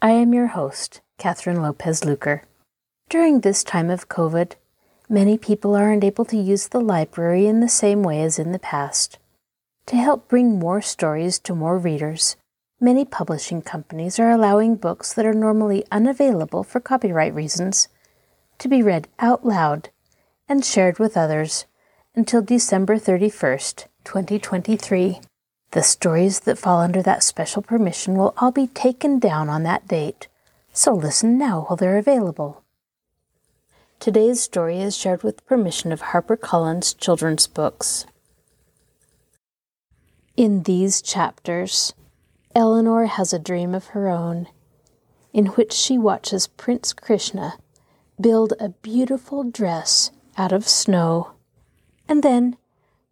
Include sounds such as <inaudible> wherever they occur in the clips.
I am your host, Kathryn Lopez Luker. During this time of COVID, many people aren't able to use the library in the same way as in the past. To help bring more stories to more readers, many publishing companies are allowing books that are normally unavailable for copyright reasons to be read out loud and shared with others until December 31st, 2023. The stories that fall under that special permission will all be taken down on that date, so listen now while they're available. Today's story is shared with permission of HarperCollins Children's Books. In these chapters, Eleanor has a dream of her own, in which she watches Prince Krishna build a beautiful dress out of snow. And then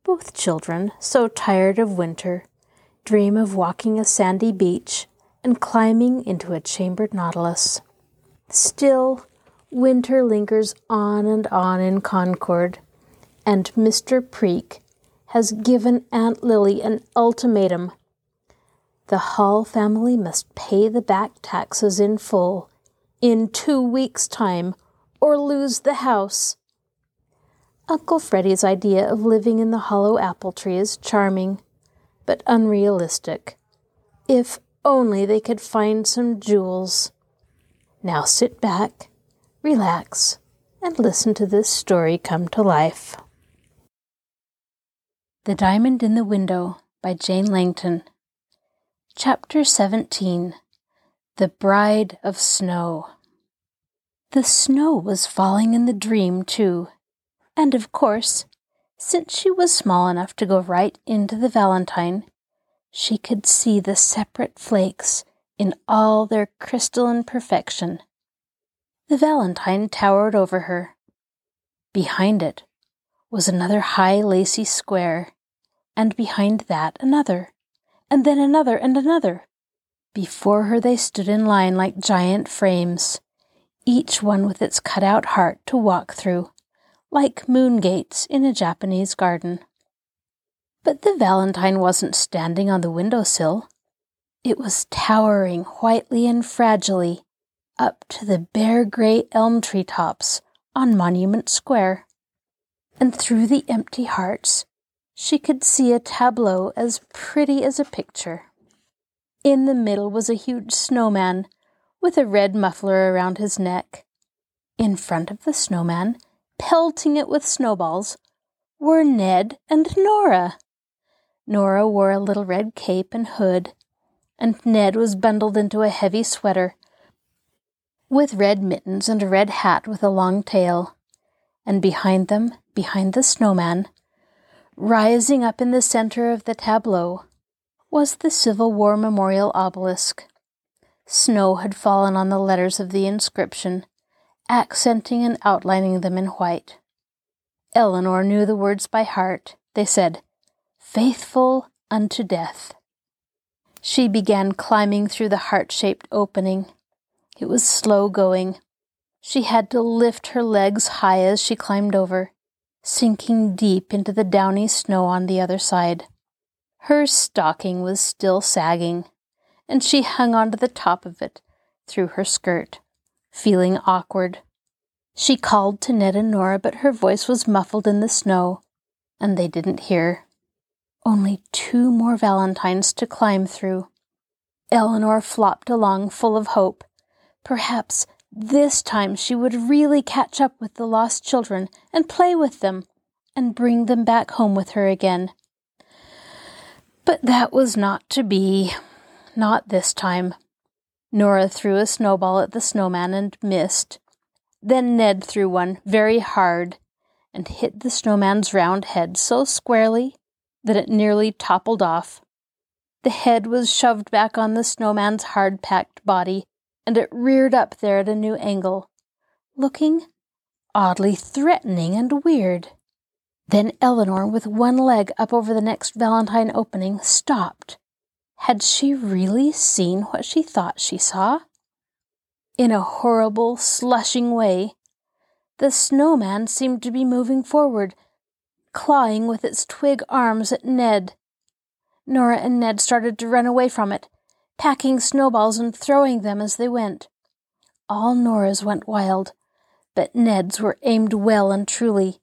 both children, so tired of winter, dream of walking a sandy beach and climbing into a chambered nautilus. Still, winter lingers on and on in Concord, and Mr. Preek has given Aunt Lily an ultimatum. The Hall family must pay the back taxes in full in two weeks' time or lose the house. Uncle Freddy's idea of living in the hollow apple tree is charming, but unrealistic. If only they could find some jewels. Now sit back, relax, and listen to this story come to life. The Diamond in the Window by Jane Langton. Chapter 17 The Bride of Snow. The snow was falling in the dream, too and of course, since she was small enough to go right into the valentine, she could see the separate flakes in all their crystalline perfection. The valentine towered over her. Behind it was another high lacy square, and behind that another, and then another and another. Before her they stood in line like giant frames, each one with its cut out heart to walk through like moon gates in a Japanese garden. But the valentine wasn't standing on the window sill. It was towering whitely and fragilely up to the bare gray elm tree tops on Monument Square. And through the empty hearts, she could see a tableau as pretty as a picture. In the middle was a huge snowman with a red muffler around his neck. In front of the snowman pelting it with snowballs, were Ned and Nora. Nora wore a little red cape and hood, and Ned was bundled into a heavy sweater with red mittens and a red hat with a long tail. And behind them, behind the snowman, rising up in the center of the tableau, was the Civil War Memorial obelisk. Snow had fallen on the letters of the inscription, accenting and outlining them in white. Eleanor knew the words by heart. They said, Faithful unto death. She began climbing through the heart shaped opening. It was slow going. She had to lift her legs high as she climbed over, sinking deep into the downy snow on the other side. Her stocking was still sagging, and she hung onto the top of it through her skirt feeling awkward. She called to Ned and Nora, but her voice was muffled in the snow, and they didn't hear. Only two more valentines to climb through. Eleanor flopped along full of hope. Perhaps this time she would really catch up with the lost children and play with them and bring them back home with her again. But that was not to be. Not this time. Nora threw a snowball at the snowman and missed. Then Ned threw one very hard and hit the snowman's round head so squarely that it nearly toppled off. The head was shoved back on the snowman's hard packed body, and it reared up there at a new angle, looking oddly threatening and weird. Then Eleanor, with one leg up over the next Valentine opening, stopped. Had she really seen what she thought she saw? In a horrible, slushing way, the snowman seemed to be moving forward, clawing with its twig arms at Ned. Nora and Ned started to run away from it, packing snowballs and throwing them as they went. All Nora's went wild, but Ned's were aimed well and truly.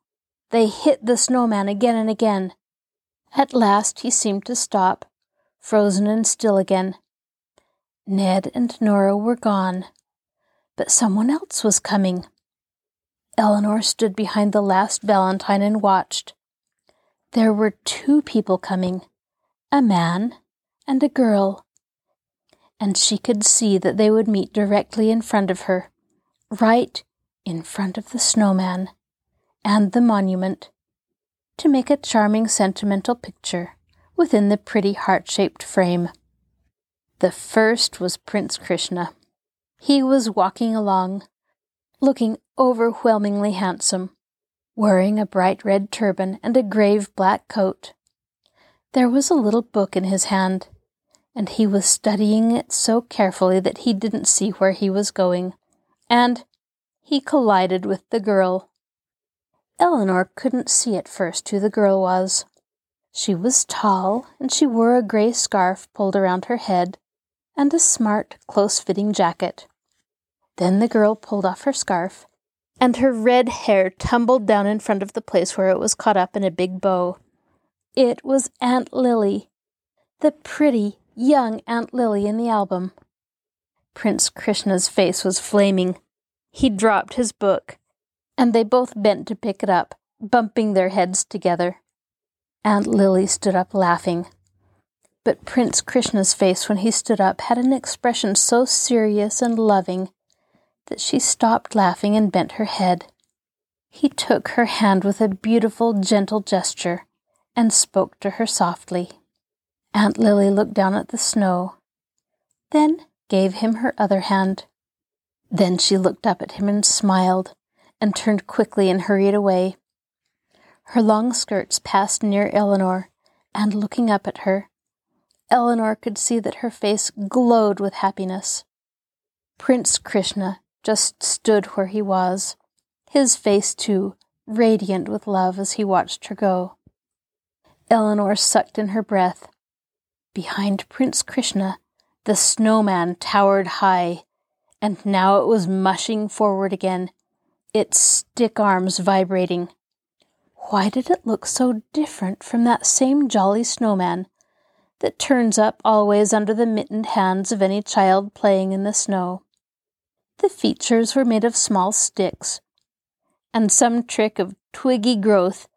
They hit the snowman again and again. At last he seemed to stop, frozen and still again. Ned and Nora were gone, but someone else was coming. Eleanor stood behind the last Valentine and watched. There were two people coming a man and a girl. And she could see that they would meet directly in front of her, right in front of the snowman and the monument, to make a charming sentimental picture within the pretty heart shaped frame. The first was Prince Krishna. He was walking along, looking overwhelmingly handsome, wearing a bright red turban and a grave black coat. There was a little book in his hand, and he was studying it so carefully that he didn't see where he was going, and he collided with the girl. Eleanor couldn't see at first who the girl was. She was tall, and she wore a gray scarf pulled around her head and a smart, close fitting jacket. Then the girl pulled off her scarf, and her red hair tumbled down in front of the place where it was caught up in a big bow. It was Aunt Lily, the pretty, young Aunt Lily in the album. Prince Krishna's face was flaming. He dropped his book, and they both bent to pick it up, bumping their heads together. Aunt Lily stood up laughing. But Prince Krishna's face when he stood up had an expression so serious and loving that she stopped laughing and bent her head. He took her hand with a beautiful, gentle gesture and spoke to her softly. Aunt Lily looked down at the snow, then gave him her other hand. Then she looked up at him and smiled, and turned quickly and hurried away. Her long skirts passed near Eleanor, and looking up at her, Eleanor could see that her face glowed with happiness. Prince Krishna just stood where he was, his face, too, radiant with love as he watched her go. Eleanor sucked in her breath. Behind Prince Krishna, the snowman towered high, and now it was mushing forward again, its stick arms vibrating. Why did it look so different from that same jolly snowman that turns up always under the mittened hands of any child playing in the snow? The features were made of small sticks, and some trick of twiggy growth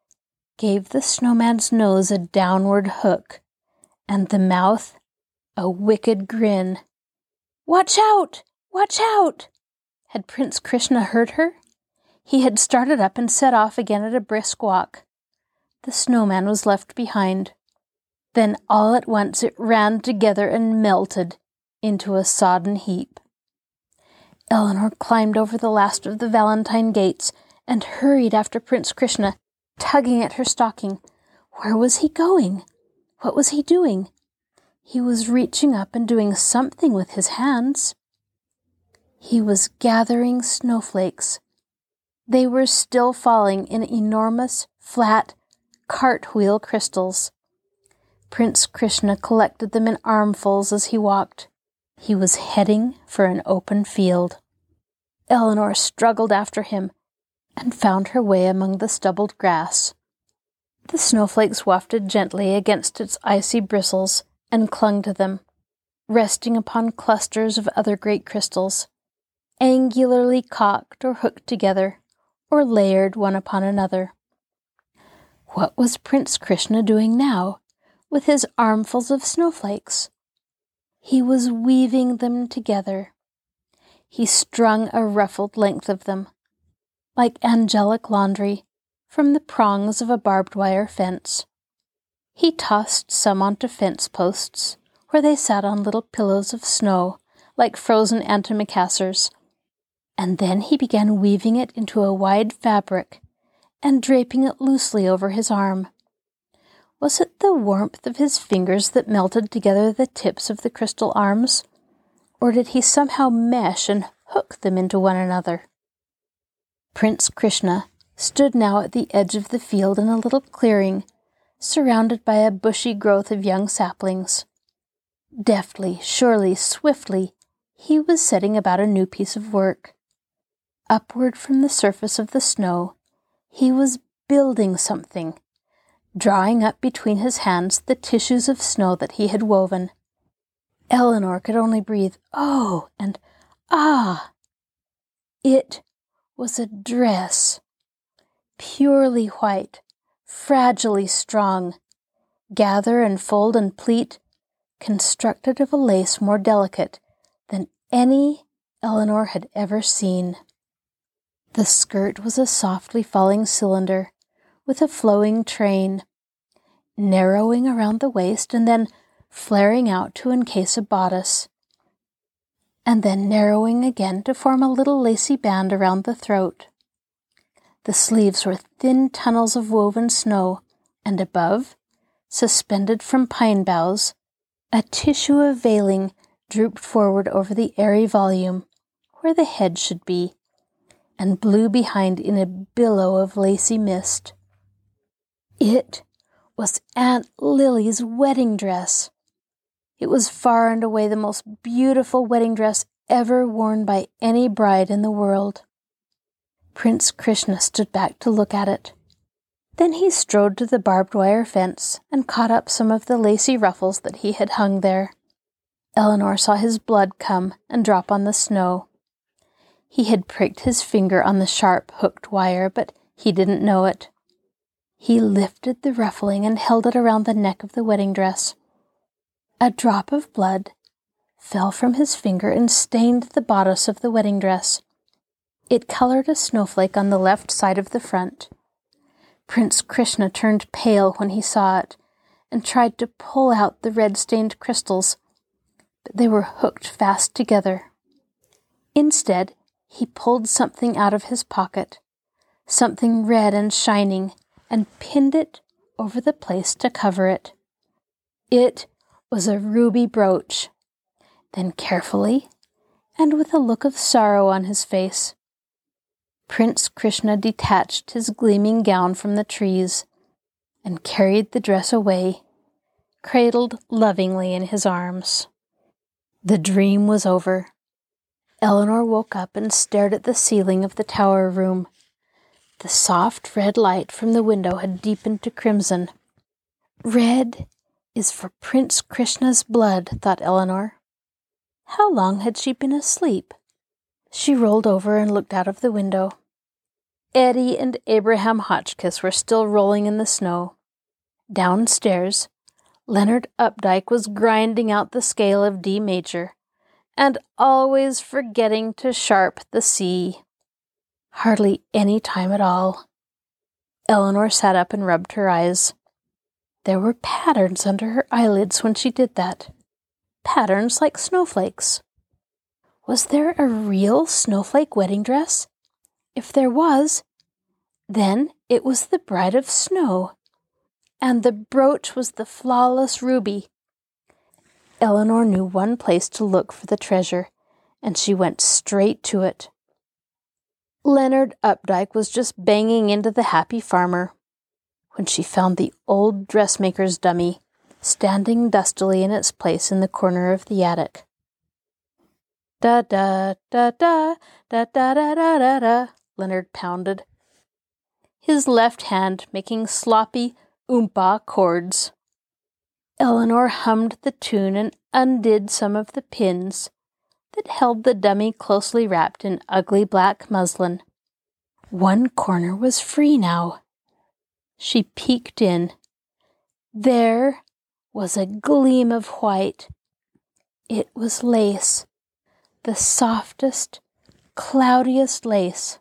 gave the snowman's nose a downward hook, and the mouth a wicked grin. Watch out! Watch out! Had Prince Krishna heard her? He had started up and set off again at a brisk walk. The snowman was left behind. Then all at once it ran together and melted into a sodden heap. Eleanor climbed over the last of the Valentine gates and hurried after Prince Krishna tugging at her stocking. Where was he going? What was he doing? He was reaching up and doing something with his hands. He was gathering snowflakes. They were still falling in enormous, flat, cartwheel crystals. Prince Krishna collected them in armfuls as he walked. He was heading for an open field. Eleanor struggled after him, and found her way among the stubbled grass. The snowflakes wafted gently against its icy bristles and clung to them, resting upon clusters of other great crystals, angularly cocked or hooked together, or layered one upon another. What was Prince Krishna doing now, with his armfuls of snowflakes? He was weaving them together. He strung a ruffled length of them, like angelic laundry, from the prongs of a barbed wire fence. He tossed some onto fence posts, where they sat on little pillows of snow, like frozen antimacassars. And then he began weaving it into a wide fabric and draping it loosely over his arm. Was it the warmth of his fingers that melted together the tips of the crystal arms? Or did he somehow mesh and hook them into one another? Prince Krishna stood now at the edge of the field in a little clearing, surrounded by a bushy growth of young saplings. Deftly, surely, swiftly, he was setting about a new piece of work. Upward from the surface of the snow, he was building something, drawing up between his hands the tissues of snow that he had woven. Eleanor could only breathe, oh, and ah. It was a dress, purely white, fragilely strong, gather and fold and pleat, constructed of a lace more delicate than any Eleanor had ever seen. The skirt was a softly falling cylinder with a flowing train, narrowing around the waist and then flaring out to encase a bodice, and then narrowing again to form a little lacy band around the throat. The sleeves were thin tunnels of woven snow, and above, suspended from pine boughs, a tissue of veiling drooped forward over the airy volume, where the head should be, and blew behind in a billow of lacy mist. It was Aunt Lily's wedding dress. It was far and away the most beautiful wedding dress ever worn by any bride in the world. Prince Krishna stood back to look at it. Then he strode to the barbed wire fence and caught up some of the lacy ruffles that he had hung there. Eleanor saw his blood come and drop on the snow. He had pricked his finger on the sharp, hooked wire, but he didn't know it. He lifted the ruffling and held it around the neck of the wedding dress. A drop of blood fell from his finger and stained the bodice of the wedding dress. It colored a snowflake on the left side of the front. Prince Krishna turned pale when he saw it and tried to pull out the red stained crystals, but they were hooked fast together. Instead, he pulled something out of his pocket, something red and shining, and pinned it over the place to cover it. It was a ruby brooch. Then carefully, and with a look of sorrow on his face, Prince Krishna detached his gleaming gown from the trees and carried the dress away, cradled lovingly in his arms. The dream was over. Eleanor woke up and stared at the ceiling of the tower room. The soft red light from the window had deepened to crimson. Red is for Prince Krishna's blood, thought Eleanor. How long had she been asleep? She rolled over and looked out of the window. Eddie and Abraham Hotchkiss were still rolling in the snow. Downstairs, Leonard Updike was grinding out the scale of D major, and always forgetting to sharp the C. Hardly any time at all. Eleanor sat up and rubbed her eyes. There were patterns under her eyelids when she did that. Patterns like snowflakes. Was there a real snowflake wedding dress? If there was, then it was the Bride of Snow, and the brooch was the flawless ruby. Eleanor knew one place to look for the treasure, and she went straight to it. Leonard Updike was just banging into the happy farmer when she found the old dressmaker's dummy standing dustily in its place in the corner of the attic. Da da da da da da da da da da, Leonard pounded, his left hand making sloppy oompa chords. Eleanor hummed the tune and undid some of the pins that held the dummy closely wrapped in ugly black muslin. One corner was free now. She peeked in. There was a gleam of white. It was lace, the softest, cloudiest lace.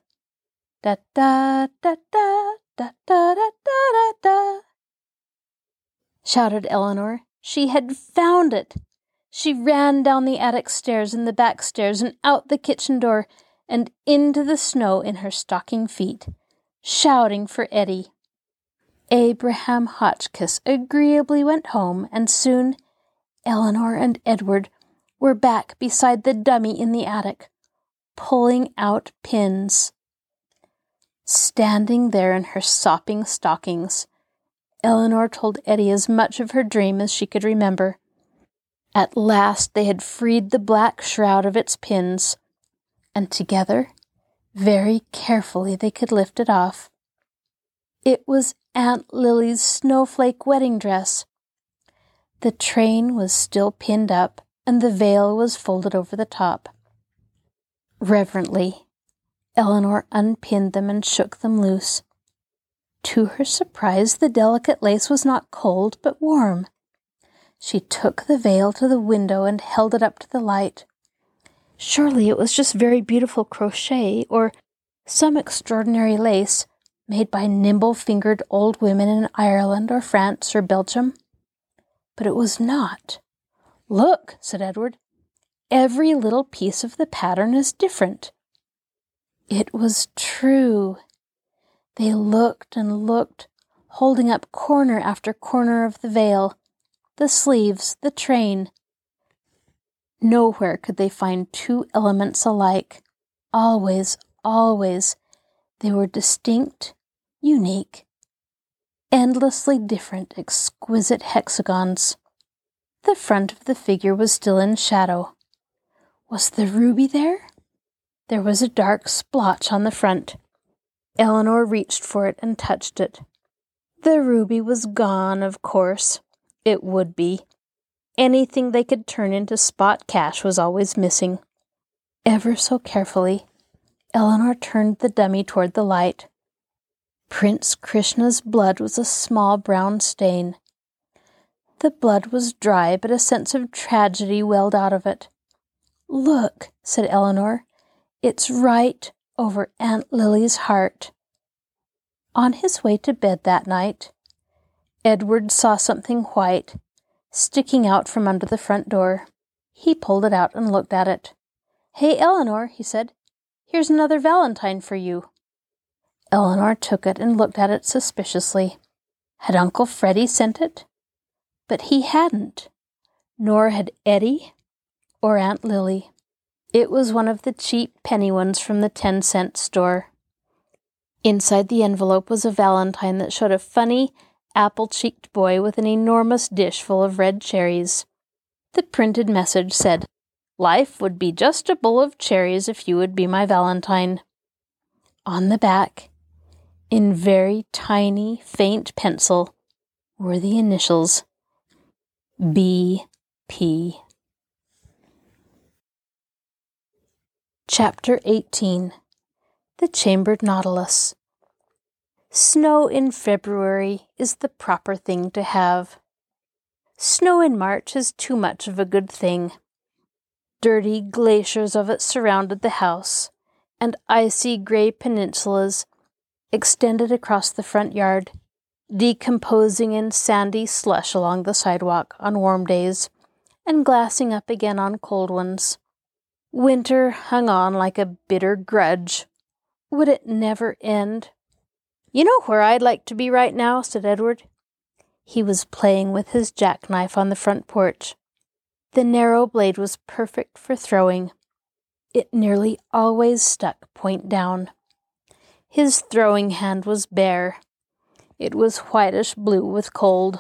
Da da da da da da da da da shouted Eleanor. She had found it. She ran down the attic stairs and the back stairs and out the kitchen door and into the snow in her stocking feet, shouting for Eddie. Abraham Hotchkiss agreeably went home, and soon Eleanor and Edward were back beside the dummy in the attic, pulling out pins. Standing there in her sopping stockings, Eleanor told Eddie as much of her dream as she could remember. At last they had freed the black shroud of its pins, and together, very carefully, they could lift it off. It was Aunt Lily's snowflake wedding dress. The train was still pinned up, and the veil was folded over the top. Reverently, Eleanor unpinned them and shook them loose. To her surprise, the delicate lace was not cold, but warm. She took the veil to the window and held it up to the light. Surely it was just very beautiful crochet or some extraordinary lace made by nimble fingered old women in Ireland or France or Belgium. But it was not. Look, said Edward. Every little piece of the pattern is different. It was true. They looked and looked, holding up corner after corner of the veil, the sleeves, the train. Nowhere could they find two elements alike. Always, always, they were distinct, unique, endlessly different, exquisite hexagons. The front of the figure was still in shadow. Was the ruby there? There was a dark splotch on the front. Eleanor reached for it and touched it. The ruby was gone, of course. It would be. Anything they could turn into spot cash was always missing. Ever so carefully, Eleanor turned the dummy toward the light. Prince Krishna's blood was a small brown stain. The blood was dry, but a sense of tragedy welled out of it. Look, said Eleanor, it's right over Aunt Lily's heart. On his way to bed that night, Edward saw something white sticking out from under the front door. He pulled it out and looked at it. Hey, Eleanor, he said, here's another valentine for you. Eleanor took it and looked at it suspiciously. Had Uncle Freddy sent it? But he hadn't, nor had Eddie or Aunt Lily. It was one of the cheap penny ones from the ten cent store. Inside the envelope was a valentine that showed a funny, apple cheeked boy with an enormous dish full of red cherries. The printed message said, Life would be just a bowl of cherries if you would be my valentine. On the back, in very tiny, faint pencil, were the initials B. P. Chapter 18 The Chambered Nautilus Snow in February is the proper thing to have. Snow in March is too much of a good thing. Dirty glaciers of it surrounded the house, and icy gray peninsulas extended across the front yard, decomposing in sandy slush along the sidewalk on warm days, and glassing up again on cold ones. Winter hung on like a bitter grudge. Would it never end? You know where I'd like to be right now, said Edward. He was playing with his jackknife on the front porch. The narrow blade was perfect for throwing. It nearly always stuck point down. His throwing hand was bare. It was whitish blue with cold.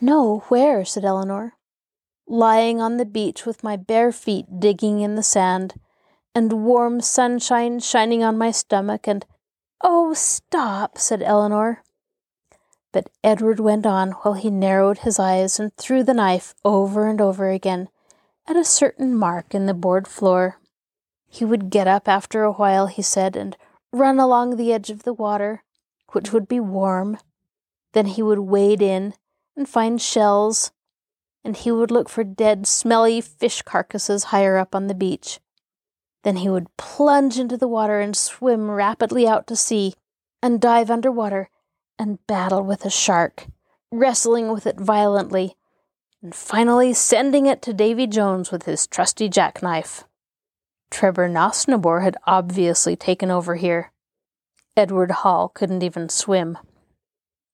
No, where? said Eleanor lying on the beach with my bare feet digging in the sand, and warm sunshine shining on my stomach, and Oh, stop, said Eleanor. But Edward went on while he narrowed his eyes and threw the knife over and over again at a certain mark in the board floor. He would get up after a while, he said, and run along the edge of the water, which would be warm. Then he would wade in and find shells and he would look for dead, smelly fish carcasses higher up on the beach. Then he would plunge into the water and swim rapidly out to sea, and dive under water and battle with a shark, wrestling with it violently, and finally sending it to Davy Jones with his trusty jackknife. Trebor Nosnibor had obviously taken over here. Edward Hall couldn't even swim.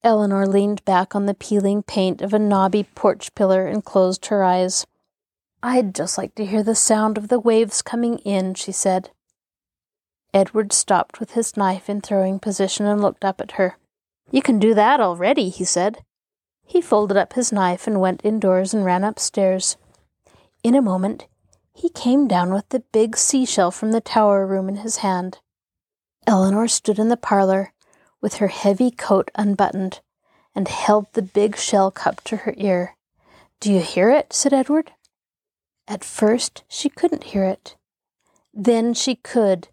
Eleanor leaned back on the peeling paint of a knobby porch pillar and closed her eyes. I'd just like to hear the sound of the waves coming in, she said. Edward stopped with his knife in throwing position and looked up at her. You can do that already, he said. He folded up his knife and went indoors and ran upstairs. In a moment, he came down with the big seashell from the tower room in his hand. Eleanor stood in the parlor with her heavy coat unbuttoned and held the big shell cup to her ear. Do you hear it? said Edward. At first she couldn't hear it. Then she could,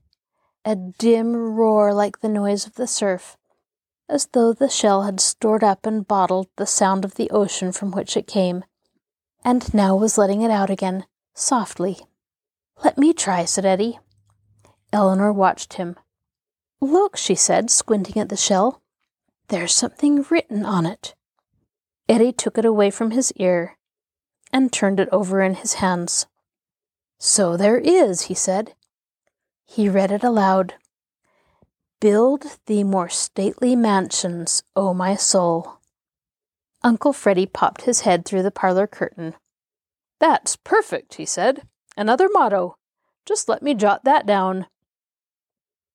a dim roar like the noise of the surf, as though the shell had stored up and bottled the sound of the ocean from which it came, and now was letting it out again, softly. Let me try, said Eddie. Eleanor watched him. Look, she said, squinting at the shell. There's something written on it. Eddie took it away from his ear and turned it over in his hands. So there is, he said. He read it aloud. Build thee more stately mansions, O my soul. Uncle Freddy popped his head through the parlor curtain. That's perfect, he said. Another motto. Just let me jot that down.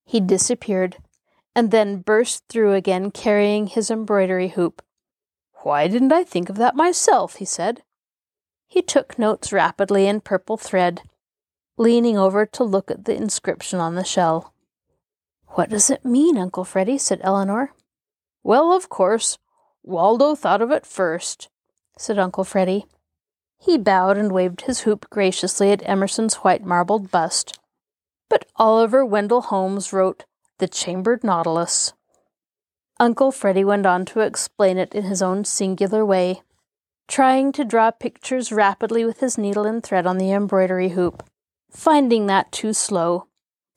He disappeared, and then burst through again carrying his embroidery hoop. Why didn't I think of that myself? he said. He took notes rapidly in purple thread leaning over to look at the inscription on the shell. What does it mean, Uncle Freddy? said Eleanor. Well, of course, Waldo thought of it first, said Uncle Freddy. He bowed and waved his hoop graciously at Emerson's white marbled bust. But Oliver Wendell Holmes wrote The Chambered Nautilus. Uncle Freddy went on to explain it in his own singular way, trying to draw pictures rapidly with his needle and thread on the embroidery hoop. Finding that too slow,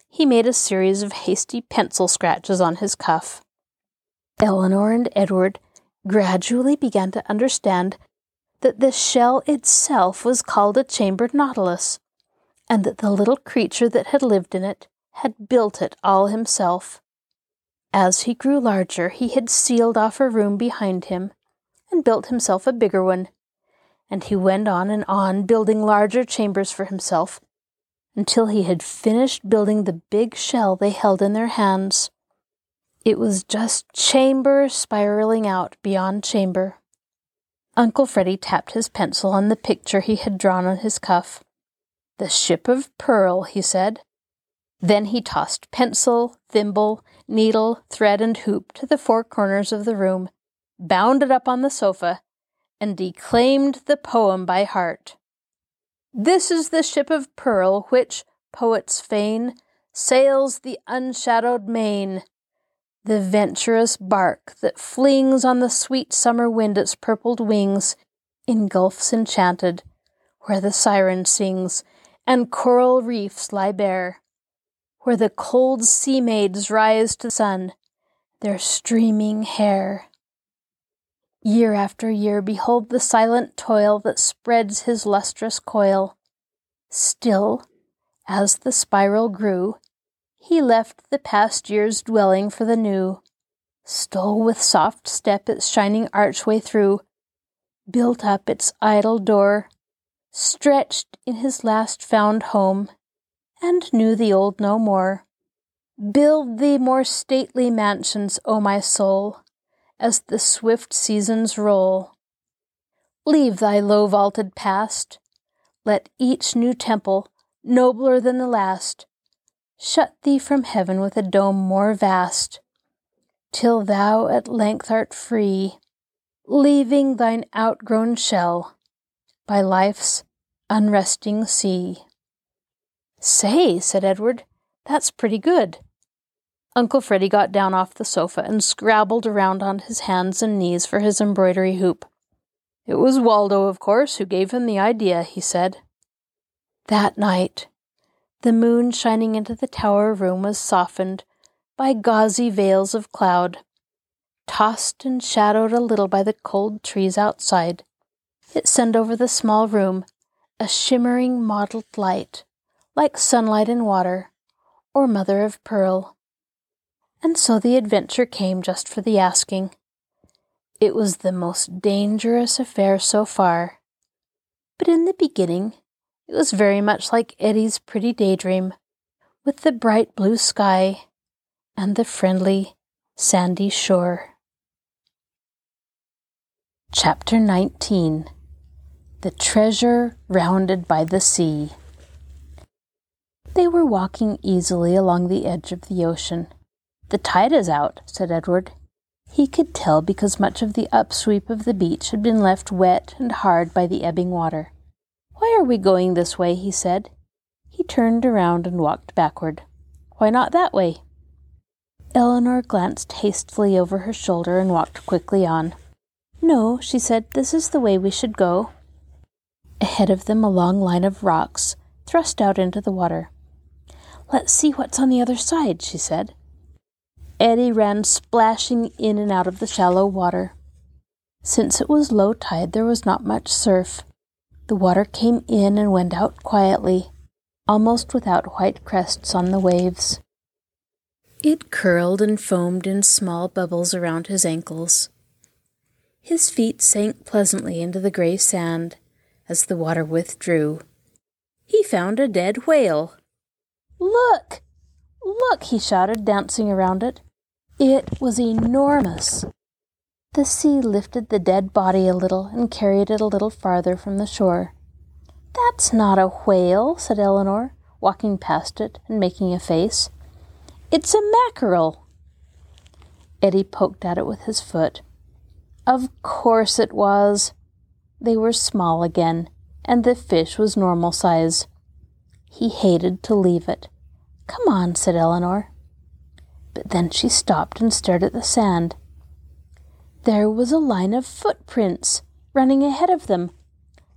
he made a series of hasty pencil scratches on his cuff. Eleanor and Edward gradually began to understand that the shell itself was called a chambered nautilus, and that the little creature that had lived in it had built it all himself. As he grew larger, he had sealed off a room behind him and built himself a bigger one, and he went on and on building larger chambers for himself until he had finished building the big shell they held in their hands. It was just chamber spiraling out beyond chamber. Uncle Freddy tapped his pencil on the picture he had drawn on his cuff. The ship of pearl, he said. Then he tossed pencil, thimble, needle, thread, and hoop to the four corners of the room, bounded up on the sofa, and declaimed the poem by heart. This is the ship of pearl which, poets feign, sails the unshadowed main, the venturous bark that flings on the sweet summer wind its purpled wings in gulfs enchanted, where the siren sings and coral reefs lie bare, where the cold sea maids rise to the sun, their streaming hair. Year after year, behold the silent toil that spreads his lustrous coil. Still, as the spiral grew, he left the past year's dwelling for the new, stole with soft step its shining archway through, built up its idle door, stretched in his last found home, and knew the old no more. Build thee more stately mansions, O my soul, as the swift seasons roll. Leave thy low vaulted past. Let each new temple, nobler than the last, shut thee from heaven with a dome more vast, till thou at length art free, leaving thine outgrown shell by life's unresting sea. Say, said Edward, that's pretty good. Uncle Freddy got down off the sofa and scrabbled around on his hands and knees for his embroidery hoop. It was Waldo, of course, who gave him the idea, he said. That night, the moon shining into the tower room was softened by gauzy veils of cloud, tossed and shadowed a little by the cold trees outside. It sent over the small room a shimmering mottled light, like sunlight in water, or mother of pearl. And so the adventure came just for the asking. It was the most dangerous affair so far. But in the beginning, it was very much like Eddie's pretty daydream, with the bright blue sky and the friendly sandy shore. Chapter 19 The Treasure Rounded by the Sea. They were walking easily along the edge of the ocean. The tide is out, said Edward. He could tell because much of the upsweep of the beach had been left wet and hard by the ebbing water. Why are we going this way? he said. He turned around and walked backward. Why not that way? Eleanor glanced hastily over her shoulder and walked quickly on. No, she said, this is the way we should go. Ahead of them, a long line of rocks thrust out into the water. Let's see what's on the other side, she said. Eddie ran splashing in and out of the shallow water. Since it was low tide, there was not much surf. The water came in and went out quietly, almost without white crests on the waves. It curled and foamed in small bubbles around his ankles. His feet sank pleasantly into the gray sand as the water withdrew. He found a dead whale. Look! Look! he shouted, dancing around it. It was enormous. The sea lifted the dead body a little and carried it a little farther from the shore. That's not a whale, said Eleanor, walking past it and making a face. It's a mackerel. Eddie poked at it with his foot. Of course it was. They were small again, and the fish was normal size. He hated to leave it. Come on, said Eleanor but then she stopped and stared at the sand. There was a line of footprints running ahead of them,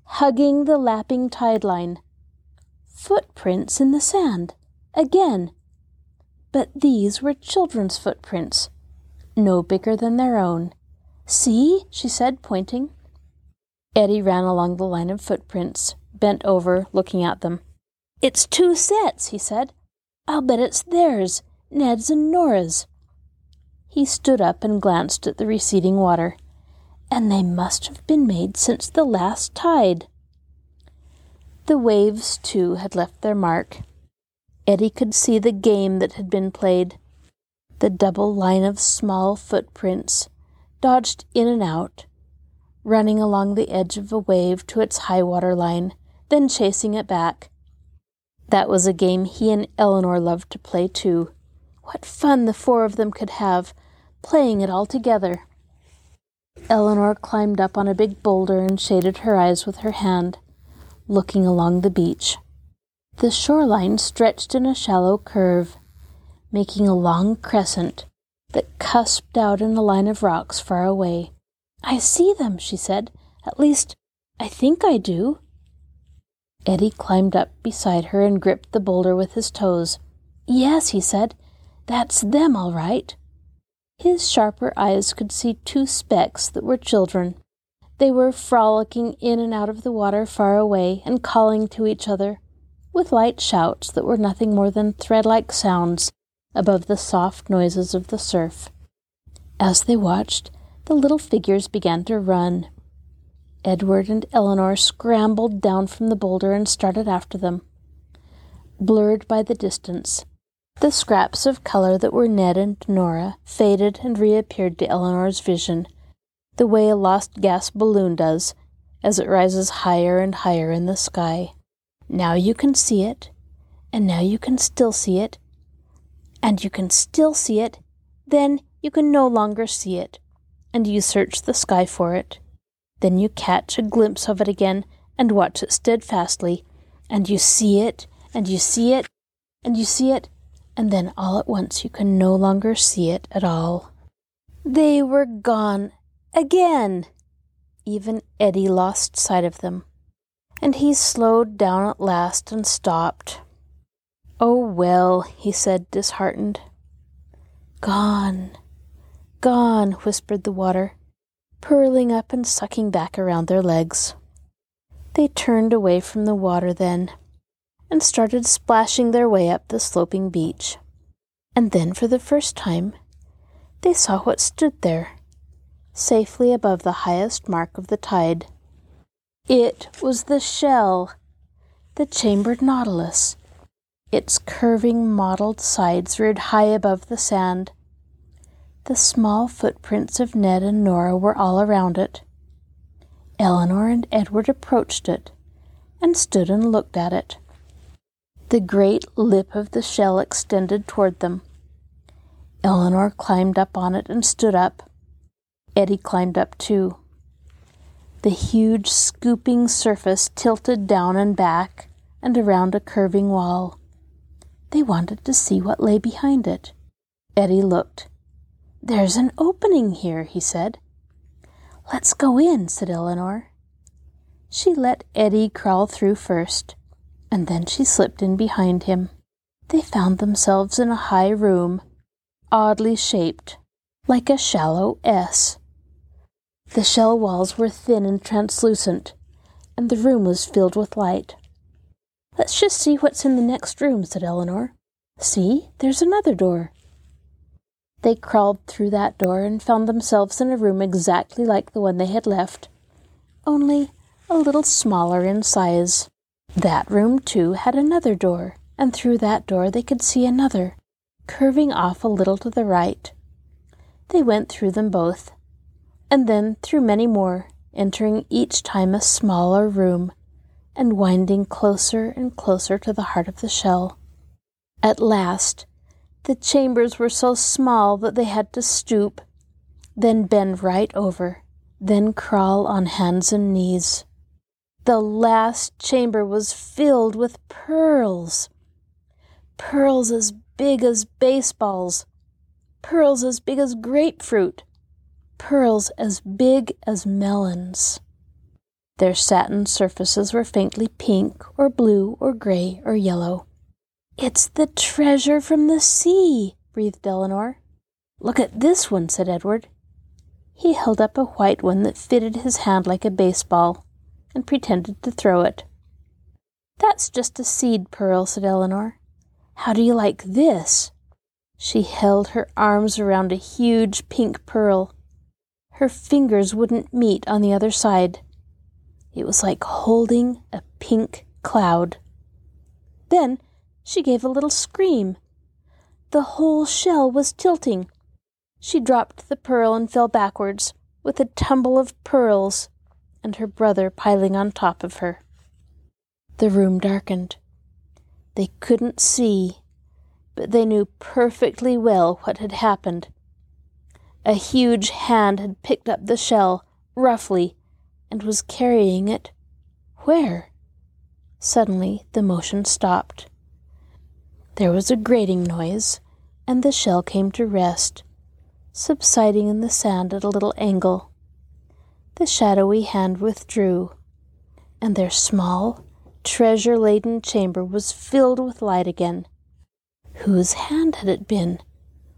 hugging the lapping tide line. Footprints in the sand, again. But these were children's footprints, no bigger than their own. See, she said, pointing. Eddie ran along the line of footprints, bent over, looking at them. It's two sets, he said. I'll bet it's theirs. Ned's and Nora's. He stood up and glanced at the receding water. And they must have been made since the last tide. The waves, too, had left their mark. Eddie could see the game that had been played. The double line of small footprints, dodged in and out, running along the edge of a wave to its high water line, then chasing it back. That was a game he and Eleanor loved to play too. What fun the four of them could have, playing it all together. Eleanor climbed up on a big boulder and shaded her eyes with her hand, looking along the beach. The shoreline stretched in a shallow curve, making a long crescent that cusped out in a line of rocks far away. I see them, she said. At least, I think I do. Eddie climbed up beside her and gripped the boulder with his toes. Yes, he said, that's them, all right. His sharper eyes could see two specks that were children. They were frolicking in and out of the water far away and calling to each other, with light shouts that were nothing more than thread like sounds above the soft noises of the surf. As they watched, the little figures began to run. Edward and Eleanor scrambled down from the boulder and started after them. Blurred by the distance, the scraps of color that were Ned and Nora faded and reappeared to Eleanor's vision, the way a lost gas balloon does as it rises higher and higher in the sky. Now you can see it, and now you can still see it, and you can still see it, then you can no longer see it, and you search the sky for it. Then you catch a glimpse of it again and watch it steadfastly, and you see it, and you see it, and you see it, and then all at once you can no longer see it at all. They were gone again. Even Eddie lost sight of them, and he slowed down at last and stopped. Oh, well, he said, disheartened. Gone, gone, whispered the water, purling up and sucking back around their legs. They turned away from the water then and started splashing their way up the sloping beach. And then, for the first time, they saw what stood there, safely above the highest mark of the tide. It was the shell, the chambered nautilus, its curving mottled sides reared high above the sand. The small footprints of Ned and Nora were all around it. Eleanor and Edward approached it and stood and looked at it. The great lip of the shell extended toward them. Eleanor climbed up on it and stood up. Eddie climbed up too. The huge scooping surface tilted down and back and around a curving wall. They wanted to see what lay behind it. Eddie looked. There's an opening here, he said. Let's go in, said Eleanor. She let Eddie crawl through first, and then she slipped in behind him. They found themselves in a high room, oddly shaped, like a shallow S. The shell walls were thin and translucent, and the room was filled with light. Let's just see what's in the next room, said Eleanor. See, there's another door. They crawled through that door and found themselves in a room exactly like the one they had left, only a little smaller in size. That room, too, had another door, and through that door they could see another, curving off a little to the right. They went through them both, and then through many more, entering each time a smaller room, and winding closer and closer to the heart of the shell. At last, the chambers were so small that they had to stoop, then bend right over, then crawl on hands and knees. The last chamber was filled with pearls. Pearls as big as baseballs, pearls as big as grapefruit, pearls as big as melons. Their satin surfaces were faintly pink or blue or gray or yellow. It's the treasure from the sea, breathed Eleanor. Look at this one, said Edward. He held up a white one that fitted his hand like a baseball and pretended to throw it. That's just a seed pearl, said Eleanor. How do you like this? She held her arms around a huge pink pearl. Her fingers wouldn't meet on the other side. It was like holding a pink cloud. Then she gave a little scream. The whole shell was tilting. She dropped the pearl and fell backwards, with a tumble of pearls, and her brother piling on top of her. The room darkened. They couldn't see, but they knew perfectly well what had happened. A huge hand had picked up the shell, roughly, and was carrying it. Where? Suddenly the motion stopped. There was a grating noise, and the shell came to rest, subsiding in the sand at a little angle. The shadowy hand withdrew, and their small, treasure laden chamber was filled with light again. Whose hand had it been?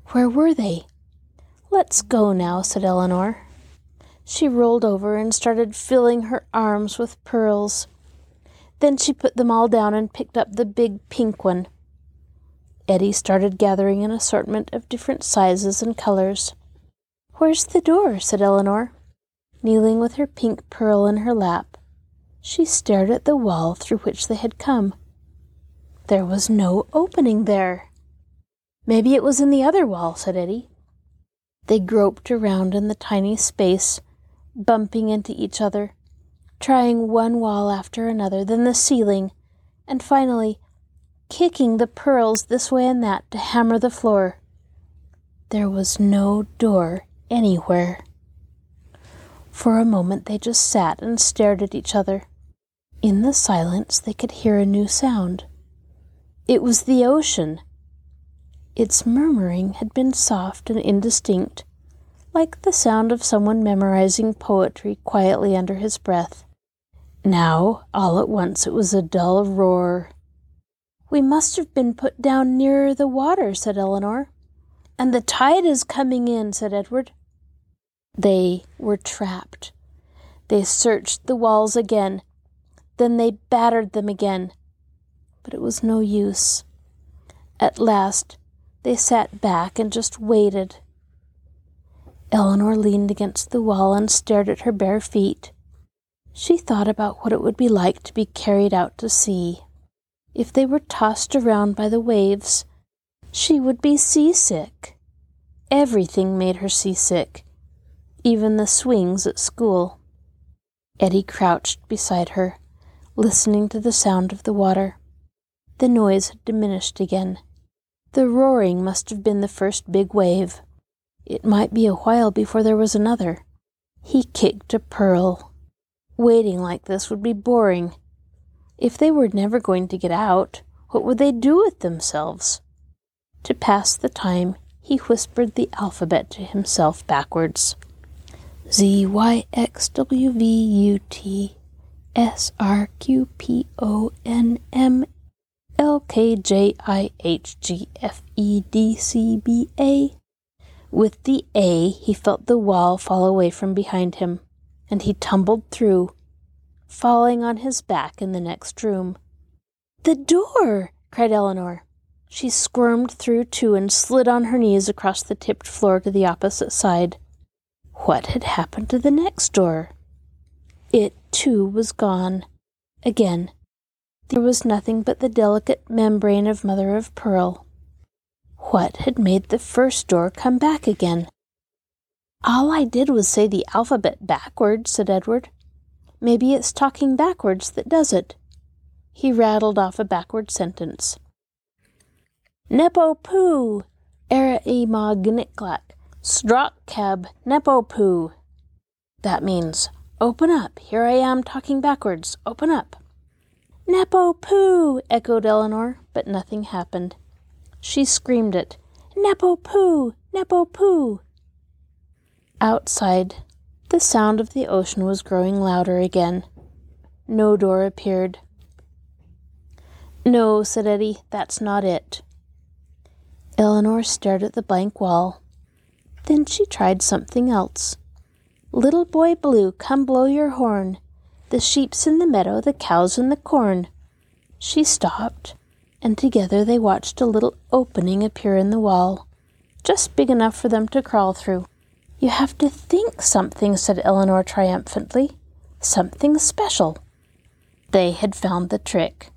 Where were they? Let's go now, said Eleanor. She rolled over and started filling her arms with pearls. Then she put them all down and picked up the big pink one. Eddie started gathering an assortment of different sizes and colors. Where's the door? said Eleanor. Kneeling with her pink pearl in her lap, she stared at the wall through which they had come. There was no opening there. Maybe it was in the other wall, said Eddie. They groped around in the tiny space, bumping into each other, trying one wall after another, then the ceiling, and finally kicking the pearls this way and that to hammer the floor. There was no door anywhere. For a moment they just sat and stared at each other. In the silence they could hear a new sound. It was the ocean. Its murmuring had been soft and indistinct, like the sound of someone memorizing poetry quietly under his breath. Now, all at once, it was a dull roar. We must have been put down nearer the water, said Eleanor. And the tide is coming in, said Edward. They were trapped. They searched the walls again, Then they battered them again. But it was no use. At last, they sat back and just waited. Eleanor leaned against the wall and stared at her bare feet. She thought about what it would be like to be carried out to sea. If they were tossed around by the waves, she would be seasick. Everything made her seasick, even the swings at school. Eddie crouched beside her, listening to the sound of the water. The noise had diminished again. The roaring must have been the first big wave. It might be a while before there was another. He kicked a pearl. Waiting like this would be boring. If they were never going to get out, what would they do with themselves? To pass the time, he whispered the alphabet to himself backwards Z Y X W V U T S R Q P O N M L K J I H G F E D C B A. With the A, he felt the wall fall away from behind him and he tumbled through, falling on his back in the next room. The door! cried Eleanor. She squirmed through too and slid on her knees across the tipped floor to the opposite side. What had happened to the next door? It, too, was gone. Again, there was nothing but the delicate membrane of mother of pearl. What had made the first door come back again? All I did was say the alphabet backwards, said Edward. Maybe it's talking backwards that does it. He rattled off a backward sentence. Nepo poo, era e ma gnicklack, strock cab, nepo poo. That means, open up, here I am talking backwards, open up. Nepo poo, echoed Eleanor, but nothing happened. She screamed it, Nepo poo, Nepo poo. Outside, the sound of the ocean was growing louder again. No door appeared. No, said Eddie, that's not it. Eleanor stared at the blank wall. Then she tried something else. Little boy blue, come blow your horn. The sheep's in the meadow, the cow's in the corn. She stopped, and together they watched a little opening appear in the wall, just big enough for them to crawl through. You have to think something, said Eleanor triumphantly. Something special. They had found the trick.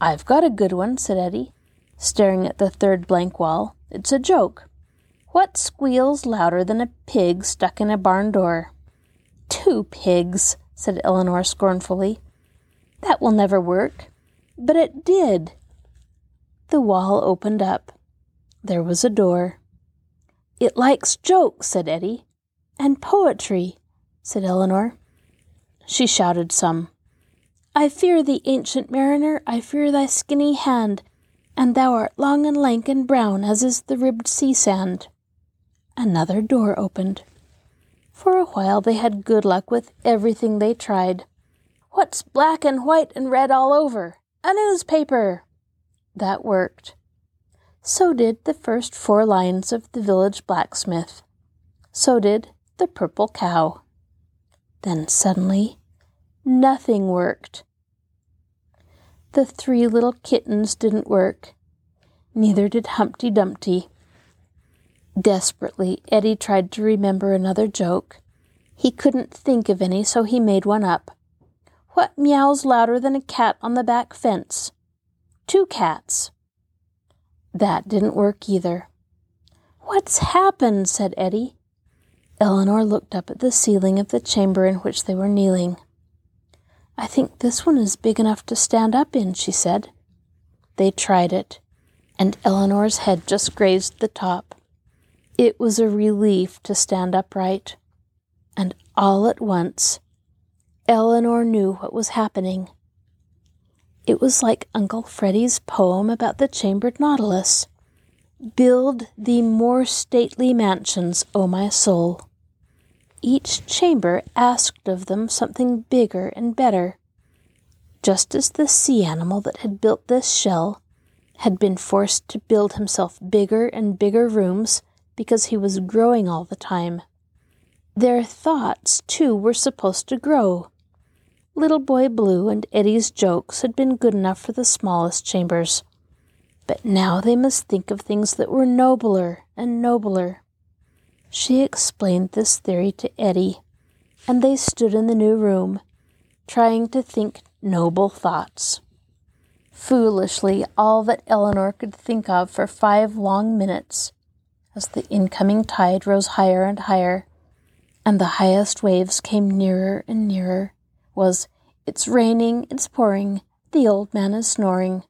I've got a good one, said Eddie, staring at the third blank wall. It's a joke. What squeals louder than a pig stuck in a barn door? Two pigs, said Eleanor scornfully. That will never work. But it did. The wall opened up. There was a door. It likes jokes, said Eddie. And poetry, said Eleanor. She shouted some. I fear thee, ancient mariner, I fear thy skinny hand, and thou art long and lank and brown as is the ribbed sea sand. Another door opened. For a while they had good luck with everything they tried. What's black and white and red all over? A newspaper! That worked. So did the first four lines of the village blacksmith. So did the purple cow. Then suddenly, nothing worked. The three little kittens didn't work. Neither did Humpty Dumpty. Desperately, Eddie tried to remember another joke. He couldn't think of any, so he made one up. What meows louder than a cat on the back fence? Two cats. That didn't work either. What's happened? said Eddie. Eleanor looked up at the ceiling of the chamber in which they were kneeling. I think this one is big enough to stand up in, she said. They tried it, and Eleanor's head just grazed the top. It was a relief to stand upright, and all at once, Eleanor knew what was happening. It was like Uncle Freddy's poem about the chambered nautilus. Build thee more stately mansions, O my soul. Each chamber asked of them something bigger and better. Just as the sea animal that had built this shell had been forced to build himself bigger and bigger rooms because he was growing all the time. Their thoughts, too, were supposed to grow. Little Boy Blue and Eddie's jokes had been good enough for the smallest chambers. But now they must think of things that were nobler and nobler. She explained this theory to Eddie, and they stood in the new room, trying to think noble thoughts. Foolishly, all that Eleanor could think of for five long minutes, as the incoming tide rose higher and higher, and the highest waves came nearer and nearer, was It's raining, it's pouring, the old man is snoring.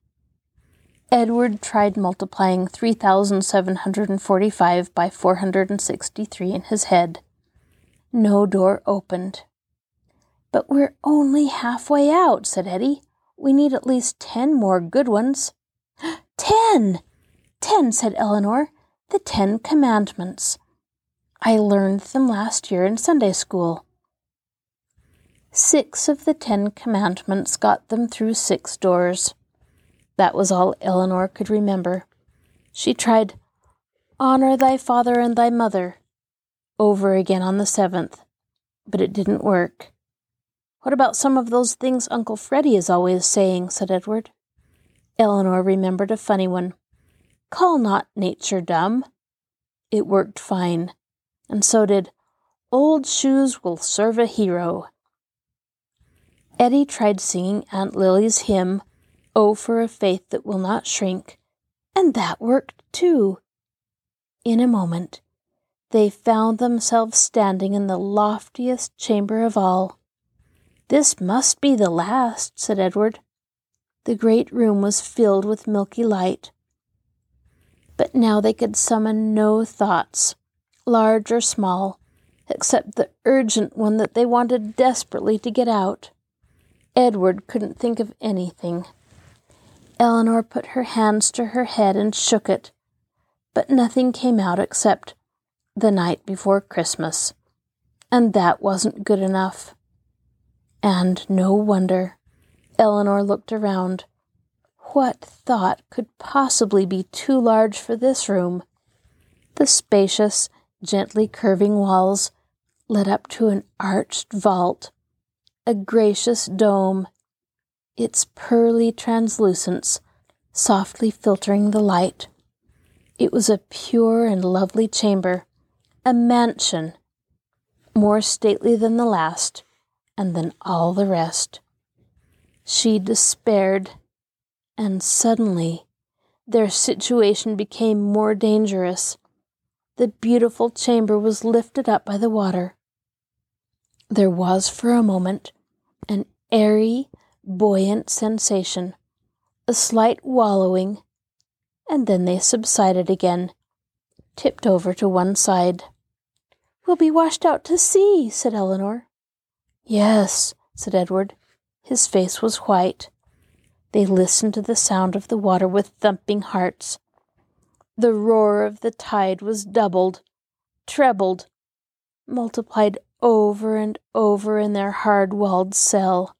Edward tried multiplying 3,745 by 463 in his head. No door opened. But we're only halfway out, said Eddie. We need at least ten more good ones. <gasps> ten! Ten, said Eleanor. The Ten Commandments. I learned them last year in Sunday school. Six of the Ten Commandments got them through six doors. That was all Eleanor could remember. She tried, Honor thy father and thy mother, over again on the seventh, but it didn't work. What about some of those things Uncle Freddy is always saying? said Edward. Eleanor remembered a funny one. Call not nature dumb. It worked fine, and so did Old Shoes Will Serve a Hero. Eddie tried singing Aunt Lily's hymn, Oh, for a faith that will not shrink, and that worked too. In a moment, they found themselves standing in the loftiest chamber of all. This must be the last, said Edward. The great room was filled with milky light. But now they could summon no thoughts, large or small, except the urgent one that they wanted desperately to get out. Edward couldn't think of anything. Eleanor put her hands to her head and shook it, but nothing came out except the night before Christmas, and that wasn't good enough. And no wonder. Eleanor looked around. What thought could possibly be too large for this room? The spacious, gently curving walls led up to an arched vault, a gracious dome its pearly translucence softly filtering the light. It was a pure and lovely chamber, a mansion, more stately than the last, and than all the rest. She despaired, and suddenly their situation became more dangerous. The beautiful chamber was lifted up by the water. There was for a moment an airy, buoyant sensation, a slight wallowing, and then they subsided again, tipped over to one side. We'll be washed out to sea, said Eleanor. Yes, said Edward. His face was white. They listened to the sound of the water with thumping hearts. The roar of the tide was doubled, trebled, multiplied over and over in their hard walled cell.